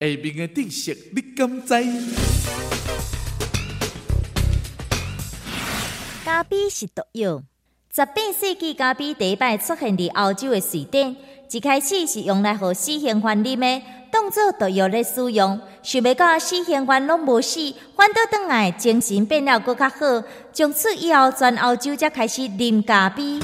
下面的知识你敢知？咖啡是毒药。十八世纪咖啡第一摆出现伫欧洲的瑞典，一开始是用来和死刑犯啉的，当做毒药来使用。想要到死刑犯拢无死，反倒转来精神变了搁较好。从此以后，全欧洲才开始啉咖啡。